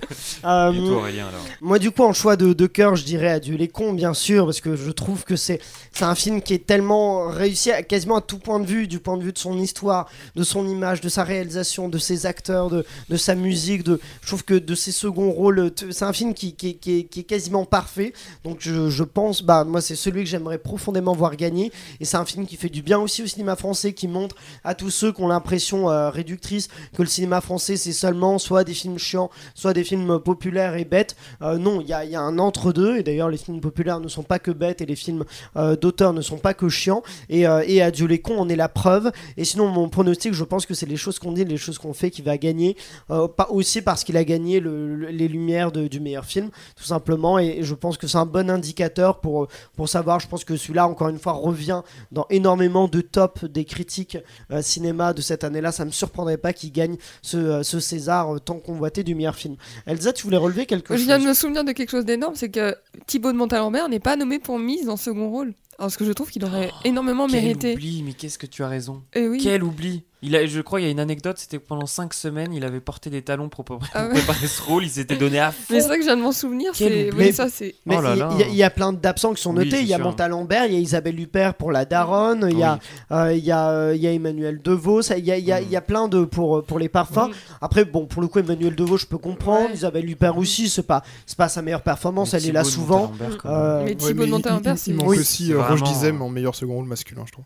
Euh, Et toi, Aurélien, alors Moi, du coup, en choix de, de cœur, je dirais Adieu les cons, bien sûr, parce que je trouve que c'est un film qui est tellement réussi à, quasiment à tout point de vue, du point de vue de son histoire, de son image, de sa réalisation, de ses acteurs, de, de sa musique. De, je trouve que de ses seconds rôles, c'est un film qui, qui, est- qui est, qui est quasiment parfait. Donc, je, je pense, bah, moi, c'est celui que j'aimerais profondément voir gagner. Et c'est un film qui fait du bien aussi au cinéma français, qui montre à tous ceux qui ont l'impression euh, réductrice que le cinéma français, c'est seulement soit des films chiants, soit des films populaires et bêtes. Euh, non, il y a, un entre-deux, et d'ailleurs les films populaires ne sont pas que bêtes, et les films euh, d'auteur ne sont pas que chiants, et, Adieu les cons en est la preuve. Et sinon, mon pronostic, je pense que c'est les choses qu'on dit, les choses qu'on fait qui va gagner, pas aussi parce qu'il a gagné le- le- les lumières du meilleur film, tout simplement, et, je pense que c'est un bon indicateur pour, pour savoir, je pense que celui-là, encore une fois, revient dans énormément de top des critiques cinéma de cette année-là, ça me surprendrait pas qu'il gagne ce, euh, ce César euh, tant convoité du meilleur film. Elsa, tu voulais relever quelque Je chose viens de me souvenir de quelque chose d'énorme, c'est que Thibaut de Montalembert n'est pas nommé pour Mise dans second rôle. Alors ce que je trouve qu'il aurait énormément Quel mérité. oubli, mais qu'est-ce que tu as raison. Oui. Quel oubli il a, Je crois qu'il y a une anecdote, c'était que pendant 5 semaines, il avait porté des talons pour, pour Ah ouais. préparer ce rôle, il s'était donné à fond. Mais c'est vrai que je viens de m'en souvenir. C'est oui, ça c'est. Mais Oh là il y- là. il y, a- il y a plein d'absents qui sont notés. il y a. Montalembert, il y a Isabelle Huppert pour La Daronne, il y a, euh, il y, a, euh, il y a Emmanuel Devaux, ça- il y a, il y a- il y a plein de pour, pour les parfums. Oui. Après, bon, pour le coup, Emmanuel Devaux, je peux comprendre. Ouais. Isabelle Huppert aussi, c'est pas, c'est pas sa meilleure performance, Mais elle est là souvent. Euh, Mais Ouais, Thibaut mais de il- Montalembert, c'est. il manque aussi euh, Roche Dizem en meilleur second rôle masculin, je trouve.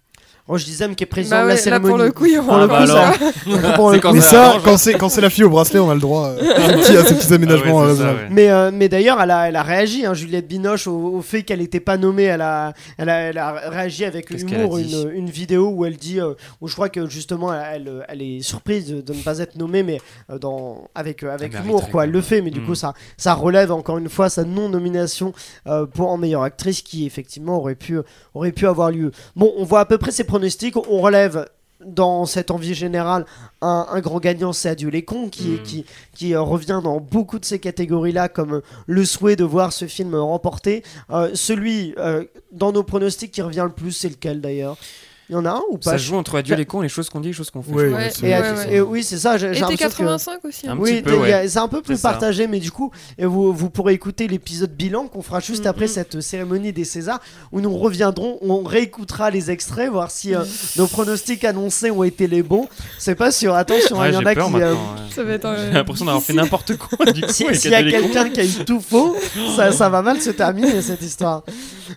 Roche Dizem qui est président Bah de la ouais, là cérémonie. pour le coup, il y Pour le bah coup, ça- pour le coup, Mais ça ça, arrange. quand c'est quand c'est la fille au bracelet, on a le droit euh, à, ces petits, à ces petits aménagements. Ah ouais, euh, c'est ça, raisonnables. ouais. Mais, euh, mais d'ailleurs, elle a, elle a réagi, hein, Juliette Binoche, au, au fait qu'elle n'était pas nommée. Elle a, elle a, elle a réagi avec Qu'est-ce humour qu'elle a dit une, une vidéo où elle dit, euh, où je crois que justement, elle, elle, elle est surprise de, de ne pas être nommée, mais euh, dans, avec, euh, avec Elle humour, quoi. Elle le fait, mais du Mm. coup, ça, ça relève encore une fois sa non-nomination euh, pour en meilleure actrice qui, effectivement, aurait pu, aurait pu avoir lieu. Bon, on voit à peu près ses pronostics. On relève dans cette envie générale un, un grand gagnant c'est Adieu les cons qui, Mm. qui, qui euh, revient dans beaucoup de ces catégories là comme euh, le souhait de voir ce film remporter Euh, celui euh, dans nos pronostics qui revient le plus c'est lequel d'ailleurs? Il y en a un ou pas Ça se joue entre Adieu les cons, les choses qu'on dit, les choses qu'on fait. Ouais, c'est- et, ouais, Adieu- ouais. et oui c'est ça j'ai j'ai Été l'impression que 85 aussi. hein. Un oui, petit peu, ouais. c'est un peu plus partagé, mais du coup, et vous, vous pourrez écouter l'épisode bilan qu'on fera juste Mm, après mm. cette cérémonie des Césars, où nous reviendrons, on réécoutera les extraits, voir si euh, nos pronostics annoncés ont été les bons. C'est pas sûr, attention, hein, Ouais, il y en a qui. euh, maintenant. ouais. Ça va être. euh, J'ai l'impression d'avoir fait n'importe quoi du coup. si- S'il y a quelqu'un qui a eu tout faux, ça, ça va mal se terminer cette histoire.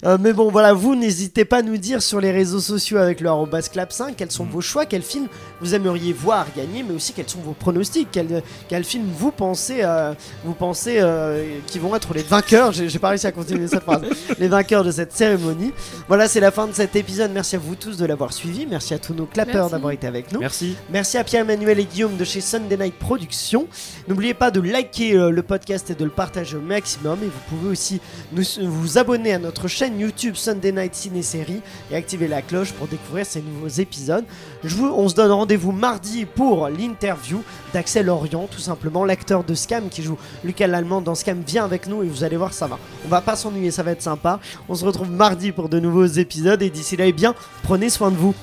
Euh, mais bon, voilà, vous n'hésitez pas à nous dire sur les réseaux sociaux avec le arrobas clap5 quels sont Mm. vos choix, quels films vous aimeriez voir gagner, mais aussi quels sont vos pronostics, quels, quels films vous pensez, euh, vous pensez euh, qui vont être les vainqueurs. J'ai pas réussi à continuer cette phrase. Les vainqueurs de cette cérémonie. Voilà, c'est la fin de cet épisode. Merci à vous tous de l'avoir suivi. Merci à tous nos clappeurs d'avoir été avec nous. Merci. Merci à Pierre-Emmanuel et Guillaume de chez Sunday Night Productions. N'oubliez pas de liker euh, le podcast et de le partager au maximum. Et vous pouvez aussi nous, vous abonner à notre chaîne YouTube Sunday Night Ciné Série et activer la cloche pour découvrir ces nouveaux épisodes. Je vous, on se donne rendez-vous mardi pour l'interview d'Axel Orion, tout simplement l'acteur de Scam qui joue Lucas Lallemand dans Scam vient avec nous et vous allez voir ça va. On va pas s'ennuyer, ça va être sympa. On se retrouve mardi pour de nouveaux épisodes et d'ici là, eh bien, prenez soin de vous.